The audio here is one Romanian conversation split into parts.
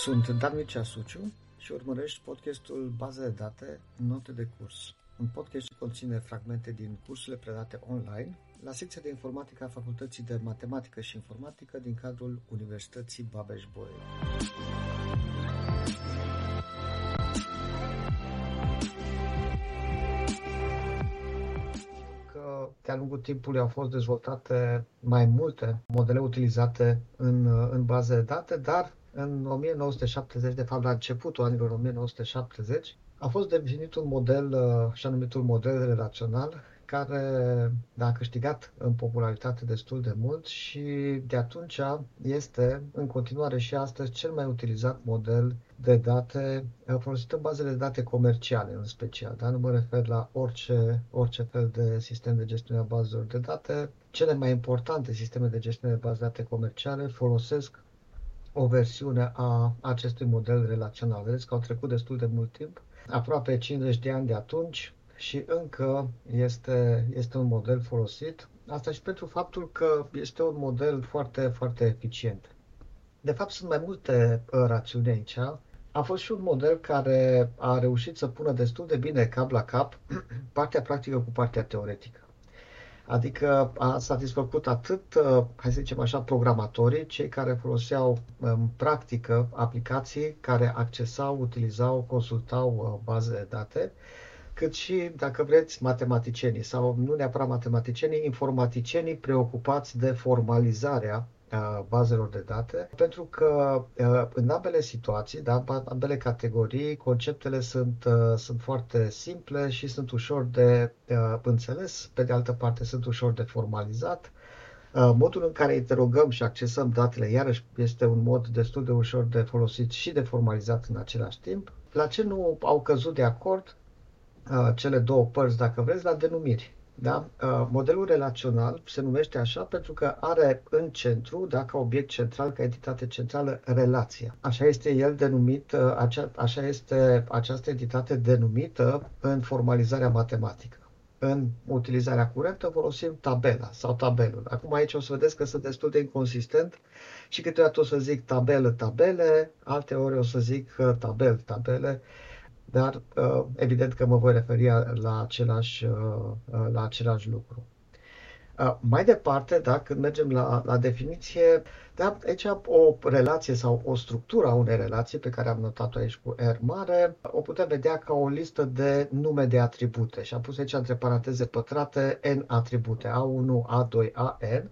Sunt Dan Mircea Suciu și urmărești podcastul Baze de date, note de curs. Un podcast ce conține fragmente din cursurile predate online la secția de informatică a Facultății de Matematică și Informatică din cadrul Universității Babeș-Bolyai. de-a lungul timpului au fost dezvoltate mai multe modele utilizate în, în baze de date, dar în 1970, de fapt la începutul anilor 1970, a fost definit un model, uh, așa numitul model relațional, care a câștigat în popularitate destul de mult și de atunci este în continuare și astăzi cel mai utilizat model de date uh, folosit în bazele de date comerciale în special. Da? Nu mă refer la orice, orice fel de sistem de gestiune a bazelor de date. Cele mai importante sisteme de gestiune de baze de date comerciale folosesc o versiune a acestui model relațional. Vedeți că au trecut destul de mult timp, aproape 50 de ani de atunci și încă este, este un model folosit. Asta și pentru faptul că este un model foarte, foarte eficient. De fapt, sunt mai multe uh, rațiuni aici. A fost și un model care a reușit să pună destul de bine cap la cap partea practică cu partea teoretică. Adică a satisfăcut atât, uh, hai să zicem așa, programatorii, cei care foloseau în practică aplicații care accesau, utilizau, consultau uh, baze de date, cât și, dacă vreți, matematicienii sau nu neapărat matematicienii, informaticienii preocupați de formalizarea bazelor de date, pentru că în ambele situații, da, ambele categorii, conceptele sunt, sunt foarte simple și sunt ușor de înțeles, pe de altă parte sunt ușor de formalizat. Modul în care interogăm și accesăm datele, iarăși, este un mod destul de ușor de folosit și de formalizat în același timp. La ce nu au căzut de acord cele două părți, dacă vreți, la denumiri. Da? Uh, modelul relațional se numește așa pentru că are în centru, da, ca obiect central, ca entitate centrală, relația. Așa este el denumit, uh, așa este această entitate denumită în formalizarea matematică. În utilizarea curentă folosim tabela sau tabelul. Acum aici o să vedeți că sunt destul de inconsistent și câteodată o să zic tabelă, tabele, alte ori o să zic uh, tabel, tabele dar uh, evident că mă voi referi la același, uh, uh, la același lucru. Mai departe, da, când mergem la, la definiție, da, aici o relație sau o structură a unei relații pe care am notat-o aici cu R mare, o putem vedea ca o listă de nume de atribute și am pus aici între paranteze pătrate N atribute, A1, A2, AN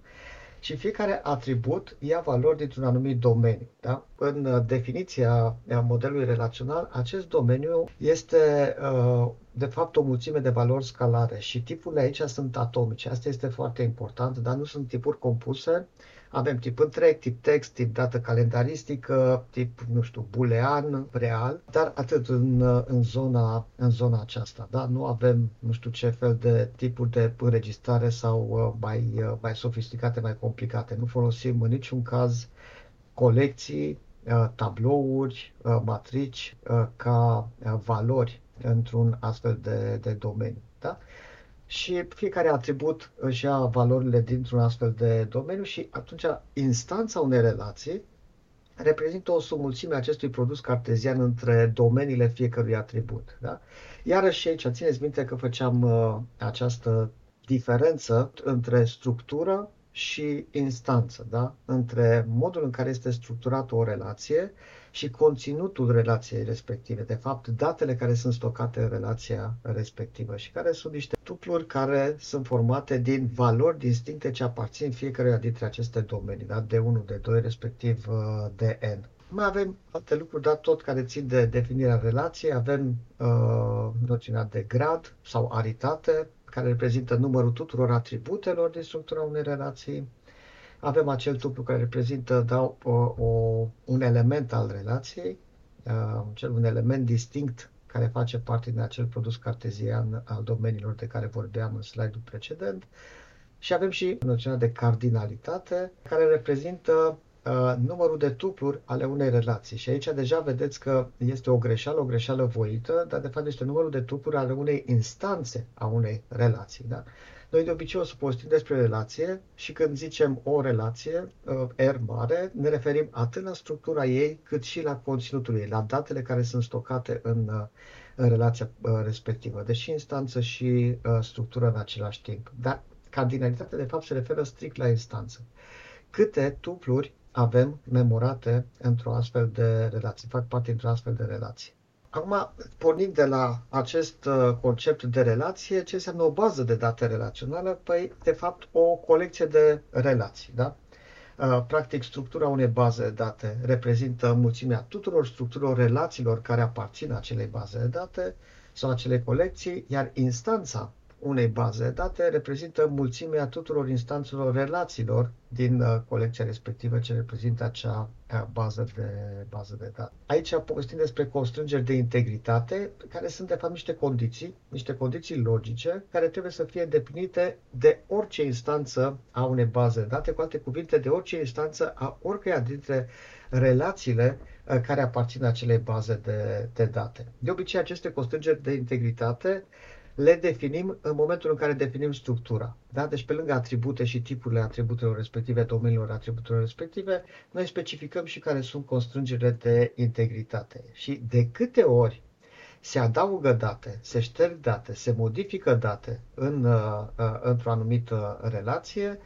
și fiecare atribut ia valori dintr-un anumit domeniu. Da? În uh, definiția modelului relațional, acest domeniu este uh, de fapt o mulțime de valori scalare și tipurile aici sunt atomice. Asta este foarte important, dar nu sunt tipuri compuse, avem tip întreg, tip text, tip dată calendaristică, tip, nu știu, boolean, real, dar atât în, în, zona, în zona aceasta. Da? Nu avem, nu știu ce fel de tipuri de înregistrare sau uh, mai, uh, mai sofisticate, mai complicate. Nu folosim în niciun caz colecții, uh, tablouri, matrici ca valori într-un astfel de, de domeniu. Da? Și fiecare atribut își ia valorile dintr-un astfel de domeniu și atunci instanța unei relații reprezintă o sumulțime a acestui produs cartezian între domeniile fiecărui atribut. Da? Iarăși aici țineți minte că făceam uh, această diferență între structură și instanță, da? între modul în care este structurată o relație și conținutul relației respective, de fapt datele care sunt stocate în relația respectivă și care sunt niște tupluri care sunt formate din valori distincte ce aparțin fiecare dintre aceste domenii, da? de 1, de 2, respectiv uh, de N. Mai avem alte lucruri, dar tot care țin de definirea relației. Avem uh, noțiunea de grad sau aritate, care reprezintă numărul tuturor atributelor din structura unei relații. Avem acel tuplu care reprezintă da, o, o, un element al relației, uh, cel un element distinct care face parte din acel produs cartezian al domeniilor de care vorbeam în slide-ul precedent. Și avem și noțiunea de cardinalitate, care reprezintă Uh, numărul de tupluri ale unei relații. Și aici deja vedeți că este o greșeală, o greșeală voită, dar de fapt este numărul de tupluri ale unei instanțe a unei relații. Da? Noi de obicei o să postim despre relație și când zicem o relație, uh, R mare, ne referim atât la structura ei cât și la conținutul ei, la datele care sunt stocate în, uh, în relația uh, respectivă, deși instanță și structură în același timp. Dar cardinalitatea de fapt se referă strict la instanță. Câte tupluri avem memorate într-o astfel de relație, fac parte dintr-o astfel de relație. Acum, pornind de la acest uh, concept de relație, ce înseamnă o bază de date relațională? Păi, de fapt, o colecție de relații. Da? Uh, practic, structura unei baze de date reprezintă mulțimea tuturor structurilor relațiilor care aparțin acelei baze de date sau acelei colecții, iar instanța unei baze de date reprezintă mulțimea tuturor instanțelor relațiilor din uh, colecția respectivă ce reprezintă acea uh, bază de, bază de date. Aici povestim despre constrângeri de integritate, care sunt de fapt niște condiții, niște condiții logice, care trebuie să fie îndeplinite de orice instanță a unei baze de date, cu alte cuvinte, de orice instanță a oricăia dintre relațiile uh, care aparțin acelei baze de, de date. De obicei, aceste constrângeri de integritate le definim în momentul în care definim structura. Da? Deci pe lângă atribute și tipurile atributelor respective, domeniilor atributelor respective, noi specificăm și care sunt constrângerile de integritate. Și de câte ori se adaugă date, se șterg date, se modifică date în, uh, uh, într-o anumită relație,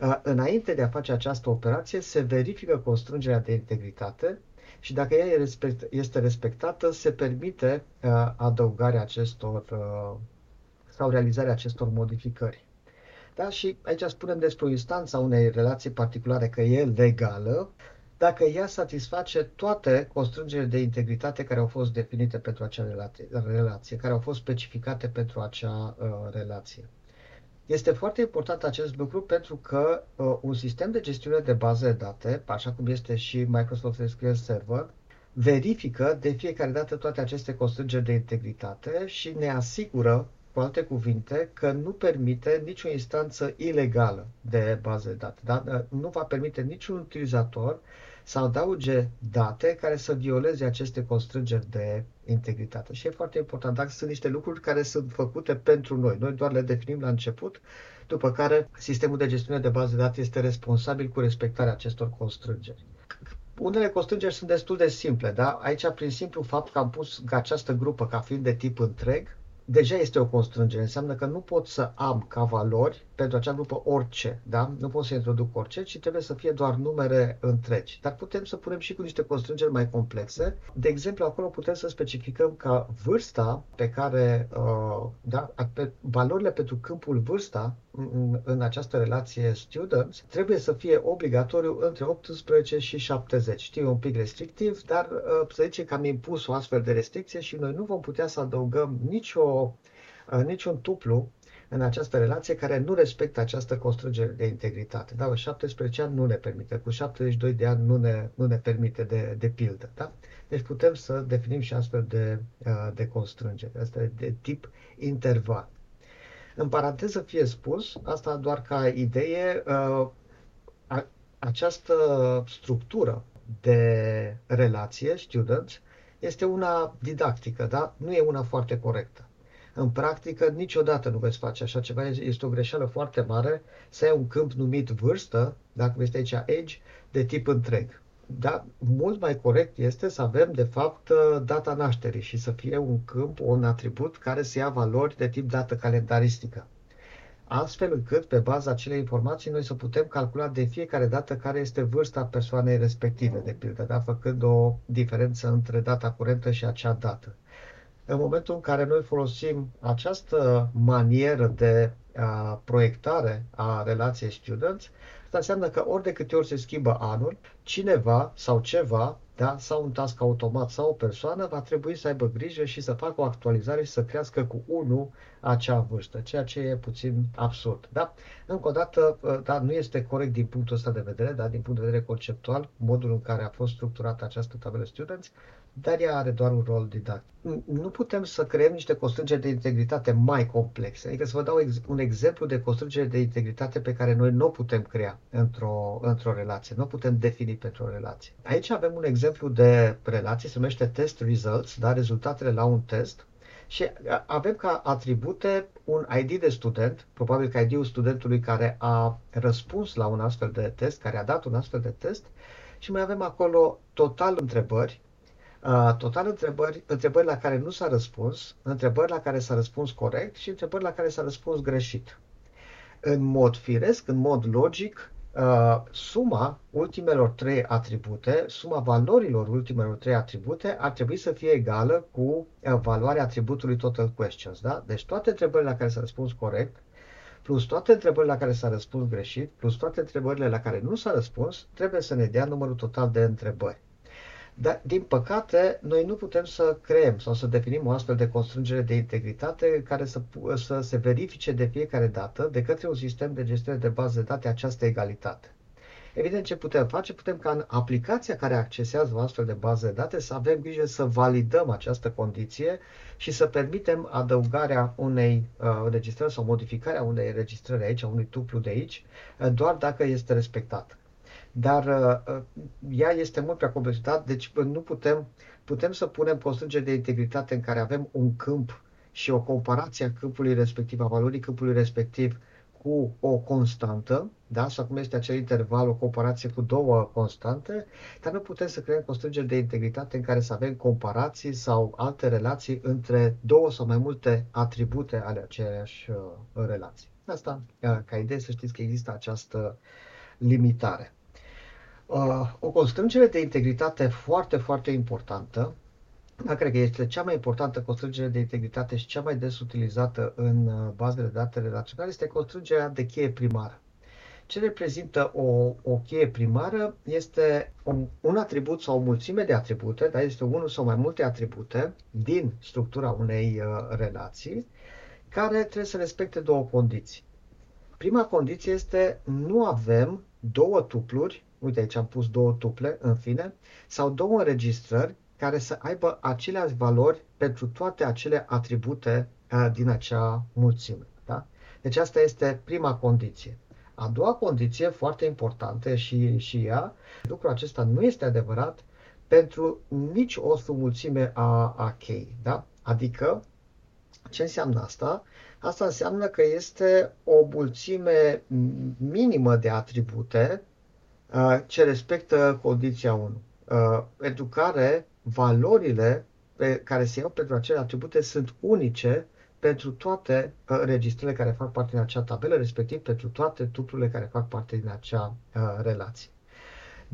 uh, înainte de a face această operație, se verifică constrângerea de integritate și dacă ea este respectată, se permite adăugarea acestor sau realizarea acestor modificări. Da? Și aici spunem despre o instanță a unei relații particulare că e legală, dacă ea satisface toate constrângerile de integritate care au fost definite pentru acea relație, relație care au fost specificate pentru acea uh, relație. Este foarte important acest lucru pentru că uh, un sistem de gestiune de baze de date, așa cum este și Microsoft SQL Server, verifică de fiecare dată toate aceste constrângeri de integritate și ne asigură cu alte cuvinte, că nu permite nicio instanță ilegală de bază de date. Da? Nu va permite niciun utilizator să adauge date care să violeze aceste constrângeri de integritate. Și e foarte important, dacă sunt niște lucruri care sunt făcute pentru noi. Noi doar le definim la început, după care sistemul de gestiune de bază de date este responsabil cu respectarea acestor constrângeri. Unele constrângeri sunt destul de simple, da? Aici, prin simplu fapt că am pus această grupă ca fiind de tip întreg, deja este o constrângere. Înseamnă că nu pot să am ca valori pentru acea grupă orice, da? Nu pot să introduc orice, ci trebuie să fie doar numere întregi. Dar putem să punem și cu niște constrângeri mai complexe. De exemplu, acolo putem să specificăm ca vârsta pe care, uh, da, pe, valorile pentru câmpul vârsta în, în această relație students trebuie să fie obligatoriu între 18 și 70. Știu, un pic restrictiv, dar uh, să zicem că am impus o astfel de restricție și noi nu vom putea să adăugăm nicio, uh, niciun tuplu în această relație care nu respectă această constrângere de integritate. Da, 17 ani nu ne permite, cu 72 de ani nu ne, nu ne permite de, de pildă. Da? Deci putem să definim și astfel de, uh, de constrângere. Asta e de tip interval. În paranteză fie spus, asta doar ca idee, uh, această structură de relație, students, este una didactică, da? nu e una foarte corectă. În practică, niciodată nu veți face așa ceva. Este o greșeală foarte mare să ai un câmp numit vârstă, dacă este aici age, de tip întreg. Da, mult mai corect este să avem, de fapt, data nașterii și să fie un câmp, un atribut care să ia valori de tip dată calendaristică. Astfel încât, pe baza acelei informații, noi să putem calcula de fiecare dată care este vârsta persoanei respective, de pildă, da? făcând o diferență între data curentă și acea dată în momentul în care noi folosim această manieră de a, proiectare a relației students, asta înseamnă că ori de câte ori se schimbă anul, cineva sau ceva, da, sau un task automat sau o persoană, va trebui să aibă grijă și să facă o actualizare și să crească cu 1 acea vârstă, ceea ce e puțin absurd. Da? Încă o dată, da, nu este corect din punctul ăsta de vedere, da, din punct de vedere conceptual, modul în care a fost structurată această tabelă students, dar ea are doar un rol didactic. Nu putem să creăm niște constrângeri de integritate mai complexe. Adică să vă dau un exemplu de constrângere de integritate pe care noi nu o putem crea într-o, într-o relație, nu o putem defini pentru o relație. Aici avem un exemplu de relație, se numește test results, da? rezultatele la un test, și avem ca atribute un ID de student, probabil că ID-ul studentului care a răspuns la un astfel de test, care a dat un astfel de test, și mai avem acolo total întrebări, uh, total întrebări, întrebări la care nu s-a răspuns, întrebări la care s-a răspuns corect și întrebări la care s-a răspuns greșit. În mod firesc, în mod logic, Uh, suma ultimelor trei atribute, suma valorilor ultimelor trei atribute ar trebui să fie egală cu uh, valoarea atributului total questions. Da? Deci toate întrebările la care s-a răspuns corect, plus toate întrebările la care s-a răspuns greșit, plus toate întrebările la care nu s-a răspuns, trebuie să ne dea numărul total de întrebări. Dar, din păcate, noi nu putem să creăm sau să definim o astfel de constrângere de integritate care să, să se verifice de fiecare dată de către un sistem de gestiune de bază de date această egalitate. Evident, ce putem face? Putem ca în aplicația care accesează o astfel de bază de date să avem grijă să validăm această condiție și să permitem adăugarea unei uh, înregistrări sau modificarea unei înregistrări aici, a unui tuplu de aici, uh, doar dacă este respectată dar uh, uh, ea este mult prea complexitate, deci nu putem, putem să punem constrângeri de integritate în care avem un câmp și o comparație a câmpului respectiv, a valorii câmpului respectiv cu o constantă, da? sau cum este acel interval, o comparație cu două constante, dar nu putem să creăm constrângeri de integritate în care să avem comparații sau alte relații între două sau mai multe atribute ale aceeași uh, relații. Asta, uh, ca idee, să știți că există această limitare. Uh, o constrângere de integritate foarte, foarte importantă, da, cred că este cea mai importantă constrângere de integritate și cea mai des utilizată în uh, bazele de date relaționale, este constrângerea de cheie primară. Ce reprezintă o, o cheie primară este un, un atribut sau o mulțime de atribute, dar este unul sau mai multe atribute din structura unei uh, relații, care trebuie să respecte două condiții. Prima condiție este nu avem două tupluri uite aici am pus două tuple, în fine, sau două înregistrări care să aibă aceleași valori pentru toate acele atribute uh, din acea mulțime. Da? Deci asta este prima condiție. A doua condiție, foarte importantă și, și ea, lucrul acesta nu este adevărat pentru nici o submulțime a, a chei. Da? Adică, ce înseamnă asta? Asta înseamnă că este o mulțime minimă de atribute ce respectă condiția 1, pentru care valorile pe care se iau pentru acele atribute sunt unice pentru toate registrele care fac parte din acea tabelă, respectiv pentru toate tuplurile care fac parte din acea relație.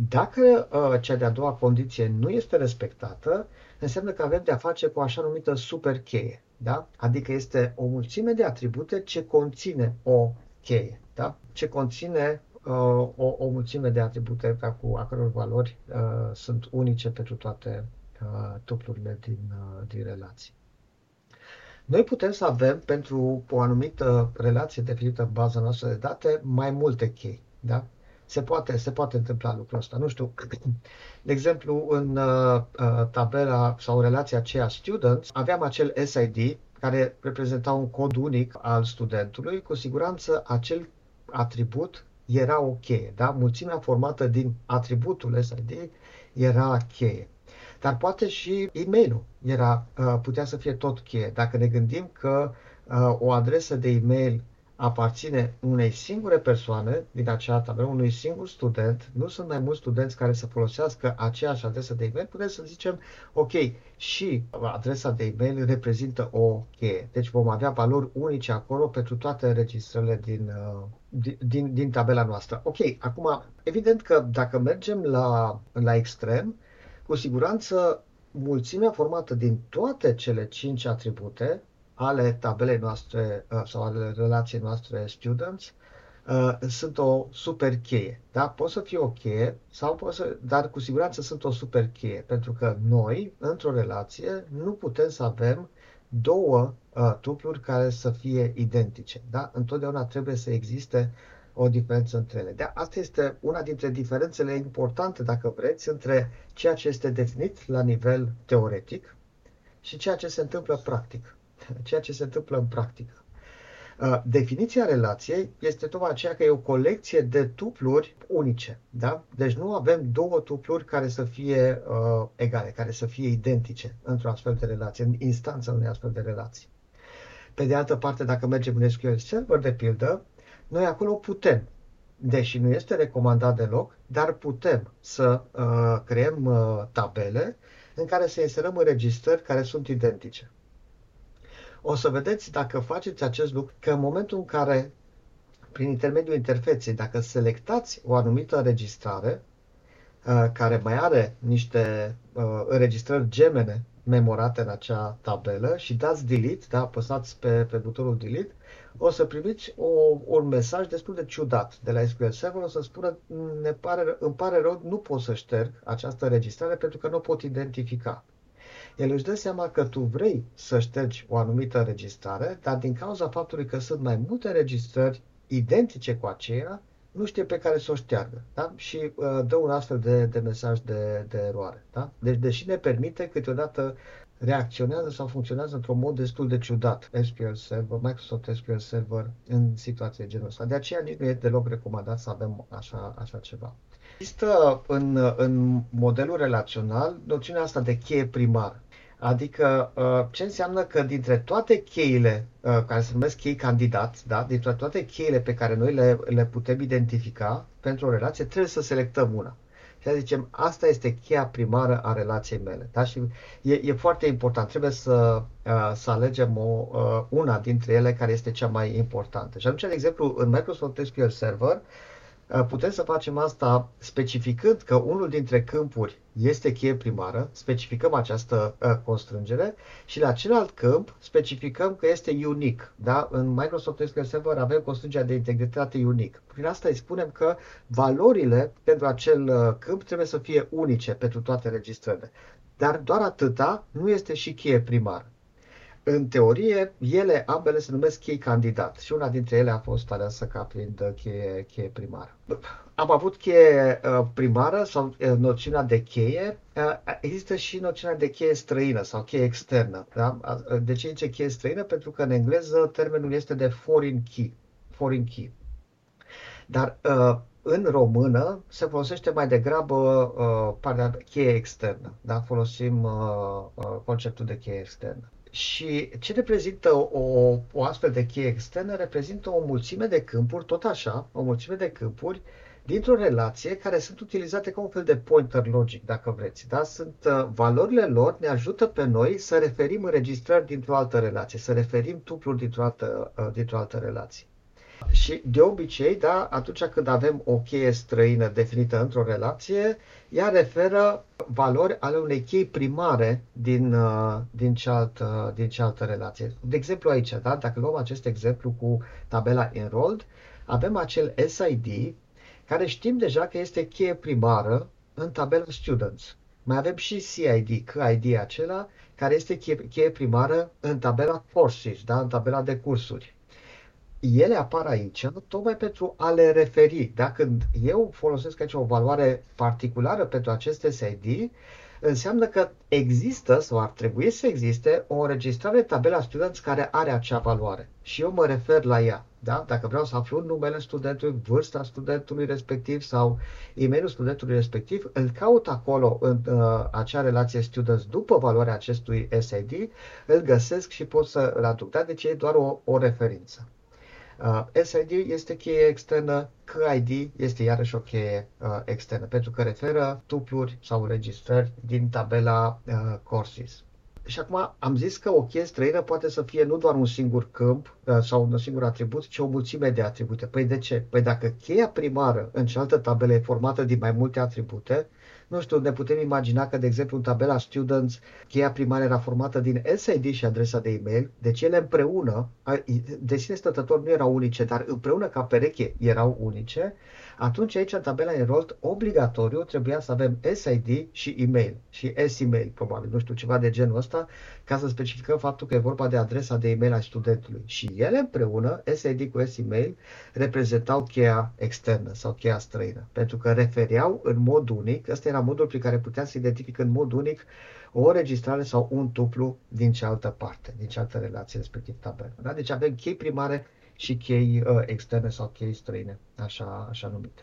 Dacă cea de-a doua condiție nu este respectată, înseamnă că avem de-a face cu așa numită super cheie. Da? Adică este o mulțime de atribute ce conține o cheie. Da? Ce conține uh, o, o mulțime de atribute cu a căror valori uh, sunt unice pentru toate uh, tuplurile din, uh, din relații. Noi putem să avem pentru o anumită relație definită în baza noastră de date mai multe chei. Da? Se poate, se poate întâmpla lucrul ăsta. Nu știu, de exemplu, în uh, uh tabela sau relația aceea students, aveam acel SID care reprezenta un cod unic al studentului. Cu siguranță acel atribut era o cheie. Da? Mulțimea formată din atributul SID era cheie. Dar poate și e-mailul era, uh, putea să fie tot cheie. Dacă ne gândim că uh, o adresă de e-mail aparține unei singure persoane din acea tabelă, unui singur student, nu sunt mai mulți studenți care să folosească aceeași adresă de e-mail, putem să zicem, ok, și adresa de e-mail reprezintă o cheie. Deci vom avea valori unice acolo pentru toate înregistrările din, uh, din, din tabela noastră. Ok, acum, evident că dacă mergem la, la extrem, cu siguranță mulțimea formată din toate cele cinci atribute ale tabelei noastre uh, sau ale relației noastre students uh, sunt o super cheie. Da? Pot să fie o cheie, sau pot să, dar cu siguranță sunt o super cheie, pentru că noi, într-o relație, nu putem să avem două uh, tupluri care să fie identice. Da? Întotdeauna trebuie să existe o diferență între ele. De asta este una dintre diferențele importante, dacă vreți, între ceea ce este definit la nivel teoretic și ceea ce se întâmplă practic ceea ce se întâmplă în practică. Uh, definiția relației este tocmai aceea că e o colecție de tupluri unice. Da? Deci nu avem două tupluri care să fie uh, egale, care să fie identice într-o astfel de relație, în instanța unei astfel de relații. Pe de altă parte, dacă mergem în SQL Server, de pildă, noi acolo putem, deși nu este recomandat deloc, dar putem să uh, creăm uh, tabele în care să inserăm înregistrări care sunt identice. O să vedeți dacă faceți acest lucru, că în momentul în care, prin intermediul interfeței, dacă selectați o anumită înregistrare, uh, care mai are niște uh, înregistrări gemene memorate în acea tabelă și dați delete, da, apăsați pe, pe butonul delete, o să primiți o, un mesaj destul de ciudat de la SQL Server, o să spună, ne pare, îmi pare rău, nu pot să șterg această înregistrare pentru că nu o pot identifica. El își dă seama că tu vrei să ștergi o anumită înregistrare, dar din cauza faptului că sunt mai multe înregistrări identice cu aceea, nu știe pe care să o șteargă. Da? Și uh, dă un astfel de, de mesaj de, de eroare. Da? Deci, deși ne permite, câteodată reacționează sau funcționează într-un mod destul de ciudat SQL Server, Microsoft SQL Server în situație genul ăsta. De aceea nici nu e deloc recomandat să avem așa, așa ceva. Există în, în modelul relațional noțiunea asta de cheie primară. Adică uh, ce înseamnă că dintre toate cheile uh, care se numesc chei candidat, da, dintre toate cheile pe care noi le, le putem identifica pentru o relație, trebuie să selectăm una. Și zicem, asta este cheia primară a relației mele. Da? Și e, e foarte important. Trebuie să, uh, să alegem o, una dintre ele care este cea mai importantă. Și atunci, de exemplu, în Microsoft SQL Server, Uh, putem să facem asta specificând că unul dintre câmpuri este cheie primară, specificăm această uh, constrângere și la celălalt câmp specificăm că este unique. Da? În Microsoft SQL Server avem constrângerea de integritate unique. Prin asta îi spunem că valorile pentru acel uh, câmp trebuie să fie unice pentru toate registrările. Dar doar atâta nu este și cheie primară. În teorie, ele ambele se numesc chei candidat și una dintre ele a fost aleasă ca fiind cheie, cheie primară. Am avut cheie uh, primară sau uh, noțiunea de cheie. Uh, există și noțiunea de cheie străină sau cheie externă. Da? De ce zice cheie străină? Pentru că în engleză termenul este de foreign key. Foreign key. Dar în română se folosește mai degrabă uh, partea cheie externă. Da? Folosim uh, uh, conceptul de cheie externă. Și ce reprezintă o, o astfel de cheie externă? Reprezintă o mulțime de câmpuri, tot așa, o mulțime de câmpuri dintr-o relație care sunt utilizate ca un fel de pointer logic, dacă vreți. Da? Sunt, uh, valorile lor ne ajută pe noi să referim înregistrări dintr-o altă relație, să referim tupluri dintr-o altă, uh, dintr-o altă relație. Și de obicei, da, atunci când avem o cheie străină definită într-o relație, ea referă valori ale unei chei primare din, uh, din, cealaltă, din cealaltă relație. De exemplu aici, da, dacă luăm acest exemplu cu tabela enrolled, avem acel SID care știm deja că este cheie primară în tabela students. Mai avem și CID, CID acela, care este cheie, cheie primară în tabela courses, da, în tabela de cursuri ele apar aici tocmai pentru a le referi. Da? Când eu folosesc aici o valoare particulară pentru acest SID, înseamnă că există sau ar trebui să existe o înregistrare tabela students care are acea valoare și eu mă refer la ea. Da? Dacă vreau să aflu numele studentului, vârsta studentului respectiv sau e-mailul studentului respectiv, îl caut acolo în uh, acea relație students după valoarea acestui SID, îl găsesc și pot să îl aduc. Da? Deci e doar o, o referință. Uh, SID este cheie externă, KID este iarăși o cheie uh, externă, pentru că referă tupluri sau înregistrări din tabela uh, courses. Și acum am zis că o cheie străină poate să fie nu doar un singur câmp uh, sau un singur atribut, ci o mulțime de atribute. Păi de ce? Păi dacă cheia primară în cealaltă tabelă e formată din mai multe atribute, nu știu, ne putem imagina că, de exemplu, în tabela Students, cheia primară era formată din SID și adresa de e-mail, deci ele împreună, de sine stătător nu erau unice, dar împreună ca pereche erau unice, atunci aici în tabela enrolled obligatoriu trebuia să avem SID și email și S-email probabil, nu știu, ceva de genul ăsta, ca să specificăm faptul că e vorba de adresa de e-mail a studentului. Și ele împreună, SID cu S-email, reprezentau cheia externă sau cheia străină, pentru că refereau în mod unic, ăsta era modul prin care putea să identific în mod unic o registrare sau un tuplu din cealaltă parte, din cealaltă relație, respectiv tabelă. Da? Deci avem chei primare și chei uh, externe sau chei străine, așa, așa numite.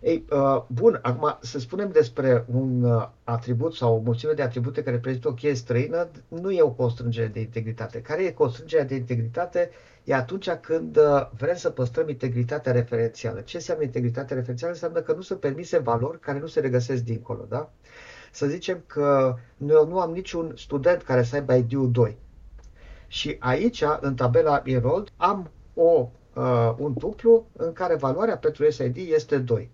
Ei, uh, bun, acum să spunem despre un uh, atribut sau o mulțime de atribute care reprezintă o cheie străină, nu e o constrângere de integritate. Care e constrângerea de integritate? E atunci când uh, vrem să păstrăm integritatea referențială. Ce înseamnă integritatea referențială? Înseamnă că nu sunt permise valori care nu se regăsesc dincolo, da? Să zicem că eu nu am niciun student care să aibă ID-ul 2. Și aici, în tabela enrolled, am o, uh, un tuplu în care valoarea pentru SID este 2.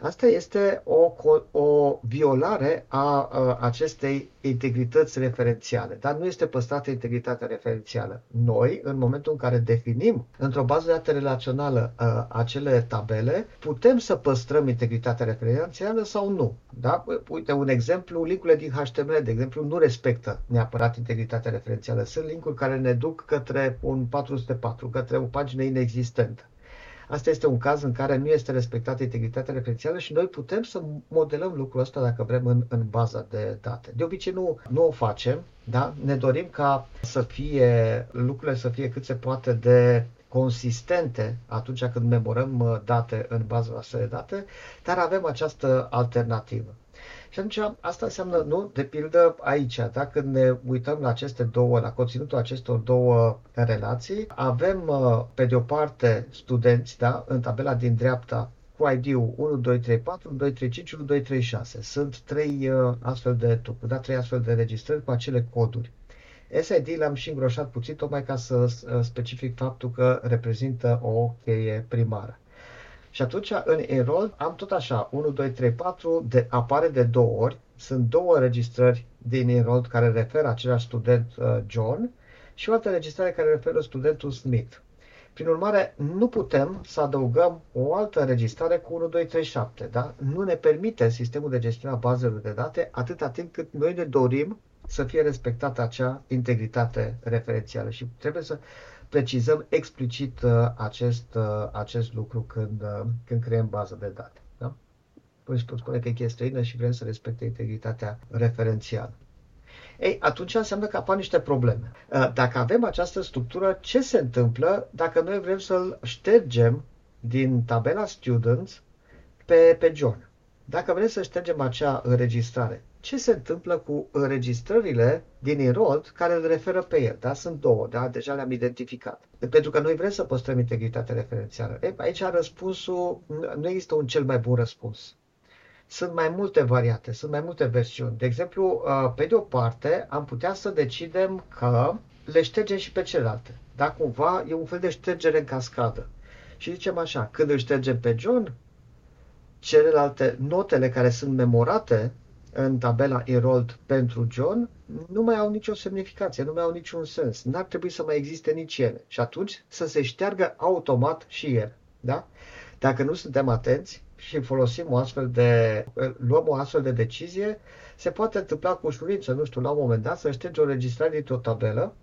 Asta este o, o violare a, a acestei integrități referențiale, dar nu este păstrată integritatea referențială. Noi, în momentul în care definim într-o bază de date relațională a, acele tabele, putem să păstrăm integritatea referențială sau nu. Da? Uite, un exemplu, linkurile din HTML, de exemplu, nu respectă neapărat integritatea referențială. Sunt linkuri care ne duc către un 404, către o pagină inexistentă. Asta este un caz în care nu este respectată integritatea referențială și noi putem să modelăm lucrul ăsta dacă vrem în, în baza de date. De obicei nu, nu o facem, da? ne dorim ca să fie lucrurile să fie cât se poate de consistente atunci când memorăm uh, date în baza noastră de date, dar avem această alternativă. Și atunci asta înseamnă, nu, de pildă aici, dacă ne uităm la aceste două, la conținutul acestor două relații, avem uh, pe de o parte studenți, da, în tabela din dreapta cu ID-ul 1, 2, 3, 4, 1, 2, 3, 5, 1, 2, 3, 6. Sunt trei uh, astfel de tupuri, da, trei astfel de registrări cu acele coduri. SID l-am și îngroșat puțin, tocmai ca să uh, specific faptul că reprezintă o cheie primară. Și atunci în enroll am tot așa, 1, 2, 3, 4, de, apare de două ori, sunt două înregistrări din enroll care referă același student uh, John și o altă înregistrare care referă studentul Smith. Prin urmare, nu putem să adăugăm o altă înregistrare cu 1, 2, 3, 7. Da? Nu ne permite sistemul de gestionare a bazelor de date atâta timp cât noi ne dorim să fie respectată acea integritate referențială și trebuie să precizăm explicit uh, acest, uh, acest lucru când, uh, când creăm bază de date. Da? Păi pot spune că e cheie străină și vrem să respecte integritatea referențială. Ei, atunci înseamnă că apar niște probleme. Dacă avem această structură, ce se întâmplă dacă noi vrem să-l ștergem din tabela Students pe, pe John? Dacă vrem să ștergem acea înregistrare, ce se întâmplă cu înregistrările din Enrolled care îl referă pe el. Da? Sunt două, da? deja le-am identificat. Pentru că noi vrem să păstrăm integritatea referențială. E, aici răspunsul, nu există un cel mai bun răspuns. Sunt mai multe variante, sunt mai multe versiuni. De exemplu, uh, pe de o parte, am putea să decidem că le ștergem și pe celelalte. Da, cumva e un fel de ștergere în cascadă. Și zicem așa, când îl ștergem pe John, celelalte notele care sunt memorate în tabela enrolled pentru John nu mai au nicio semnificație, nu mai au niciun sens. N-ar trebui să mai existe nici ele. Și atunci să se șteargă automat și el. Da? Dacă nu suntem atenți și folosim o astfel de, luăm o astfel de decizie, se poate întâmpla cu ușurință, nu știu, la un moment dat să ștergi o registrare dintr-o tabelă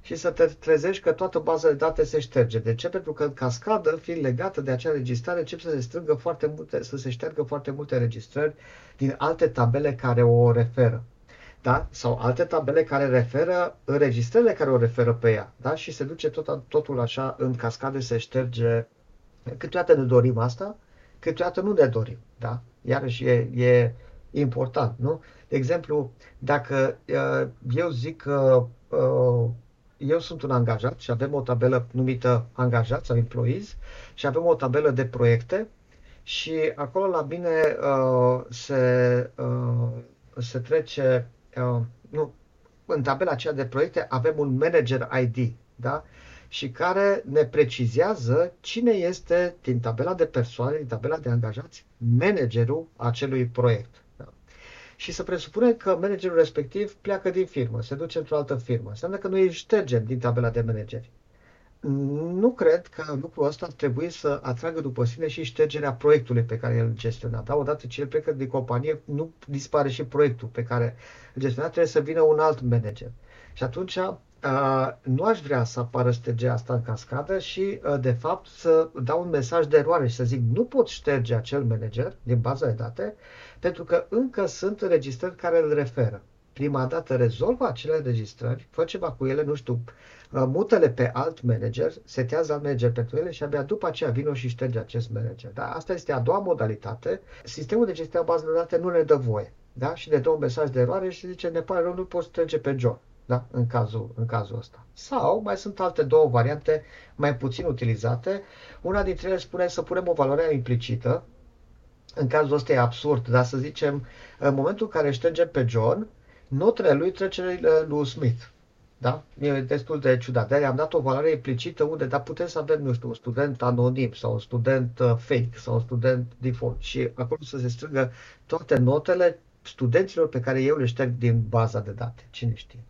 și să te trezești că toată baza de date se șterge. De ce? Pentru că în cascadă, fiind legată de acea registrare, încep să se strângă foarte multe, să se șteargă foarte multe registrări din alte tabele care o referă. Da? Sau alte tabele care referă înregistrările care o referă pe ea. Da? Și se duce tot, totul așa în cascadă, se șterge. Câteodată ne dorim asta, câteodată nu ne dorim. Da? Iarăși e, e important. Nu? De exemplu, dacă uh, eu zic că uh, eu sunt un angajat și avem o tabelă numită angajați sau employees și avem o tabelă de proiecte și acolo la mine uh, se, uh, se trece, uh, nu, în tabela aceea de proiecte avem un manager ID, da? Și care ne precizează cine este din tabela de persoane, din tabela de angajați, managerul acelui proiect și să presupune că managerul respectiv pleacă din firmă, se duce într-o altă firmă. Înseamnă că noi îi ștergem din tabela de manageri. Nu cred că lucrul ăsta ar trebui să atragă după sine și ștergerea proiectului pe care el gestiona. Da? Odată ce el plecă din companie, nu dispare și proiectul pe care îl gestiona, trebuie să vină un alt manager. Și atunci uh, nu aș vrea să apară ștergerea asta în cascadă și, uh, de fapt, să dau un mesaj de eroare și să zic nu pot șterge acel manager din baza de date pentru că încă sunt înregistrări care îl referă. prima dată rezolvă acele înregistrări, fă ceva cu ele, nu știu, uh, mută-le pe alt manager, setează alt manager pentru ele și abia după aceea vină și șterge acest manager. Da? Asta este a doua modalitate. Sistemul de gestiune a bazelor de date nu ne dă voie. Da? Și ne dă un mesaj de eroare și zice, ne pare rău, nu poți trece pe John. Da? În, cazul, în cazul ăsta. Sau mai sunt alte două variante mai puțin utilizate. Una dintre ele spune să punem o valoare implicită. În cazul ăsta e absurd, dar să zicem, în momentul în care ștergem pe John, notele lui trece lui Smith. Da? E destul de ciudat. De am dat o valoare implicită unde, dar putem să avem, nu știu, un student anonim sau un student uh, fake sau un student default și acolo să se strângă toate notele studenților pe care eu le șterg din baza de date. Cine știe?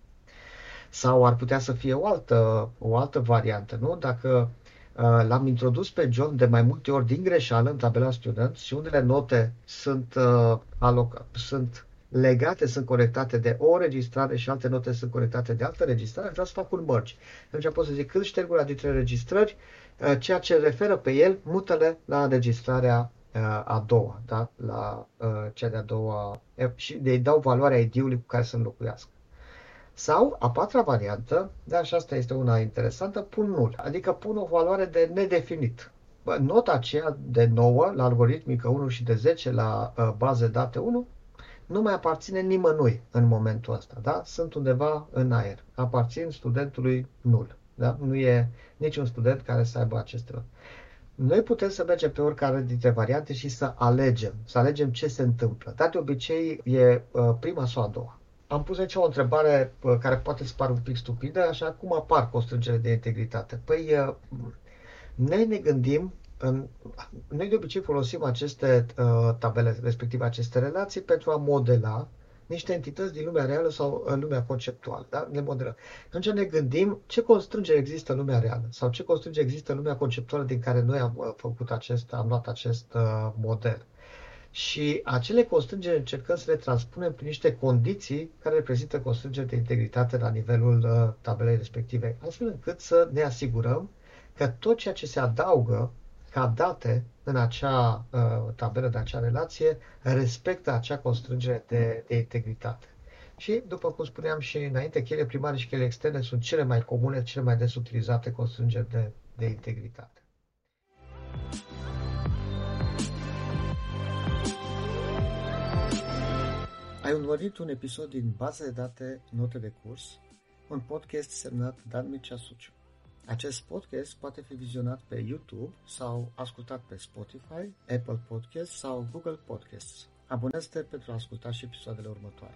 Sau ar putea să fie o altă, o altă variantă, nu? Dacă uh, l-am introdus pe John de mai multe ori din greșeală în tabela student și unele note sunt, uh, aloc- sunt legate, sunt conectate de o registrare și alte note sunt conectate de altă registrare, vreau să fac un merge. Atunci pot să zic când șterg una dintre registrări, uh, ceea ce referă pe el, mută-le la înregistrarea uh, a doua, da? la uh, cea de-a doua și îi dau valoarea ID-ului cu care să înlocuiască. Sau, a patra variantă, da, și asta este una interesantă, pun nul, adică pun o valoare de nedefinit. Nota aceea de 9 la algoritmică 1 și de 10 la uh, baze date 1 nu mai aparține nimănui în momentul ăsta. Da? Sunt undeva în aer. Aparțin studentului nul. Da? Nu e niciun student care să aibă aceste Noi putem să mergem pe oricare dintre variante și să alegem, să alegem ce se întâmplă. Dar de obicei e uh, prima sau a doua. Am pus aici o întrebare uh, care poate să pară un pic stupidă, așa cum apar constrângere de integritate. Păi, uh, noi ne gândim în, noi de obicei folosim aceste uh, tabele, respectiv aceste relații, pentru a modela niște entități din lumea reală sau în lumea conceptuală. Da? Ne modelăm. Atunci ne gândim ce constrângeri există în lumea reală sau ce constrângeri există în lumea conceptuală din care noi am uh, făcut acest, am luat acest uh, model. Și acele constrângeri încercăm să le transpunem prin niște condiții care reprezintă constrângeri de integritate la nivelul uh, tabelei respective, astfel încât să ne asigurăm că tot ceea ce se adaugă ca date în acea uh, tabelă, de acea relație, respectă acea constrângere de, de integritate. Și, după cum spuneam și înainte, cheile primare și cheile externe sunt cele mai comune, cele mai des utilizate constrângeri de, de integritate. Ai urmărit un episod din Baza de date Note de curs, un podcast semnat Dan Mircea Suciu. Acest podcast poate fi vizionat pe YouTube sau ascultat pe Spotify, Apple Podcasts sau Google Podcasts. Abonează-te pentru a asculta și episoadele următoare.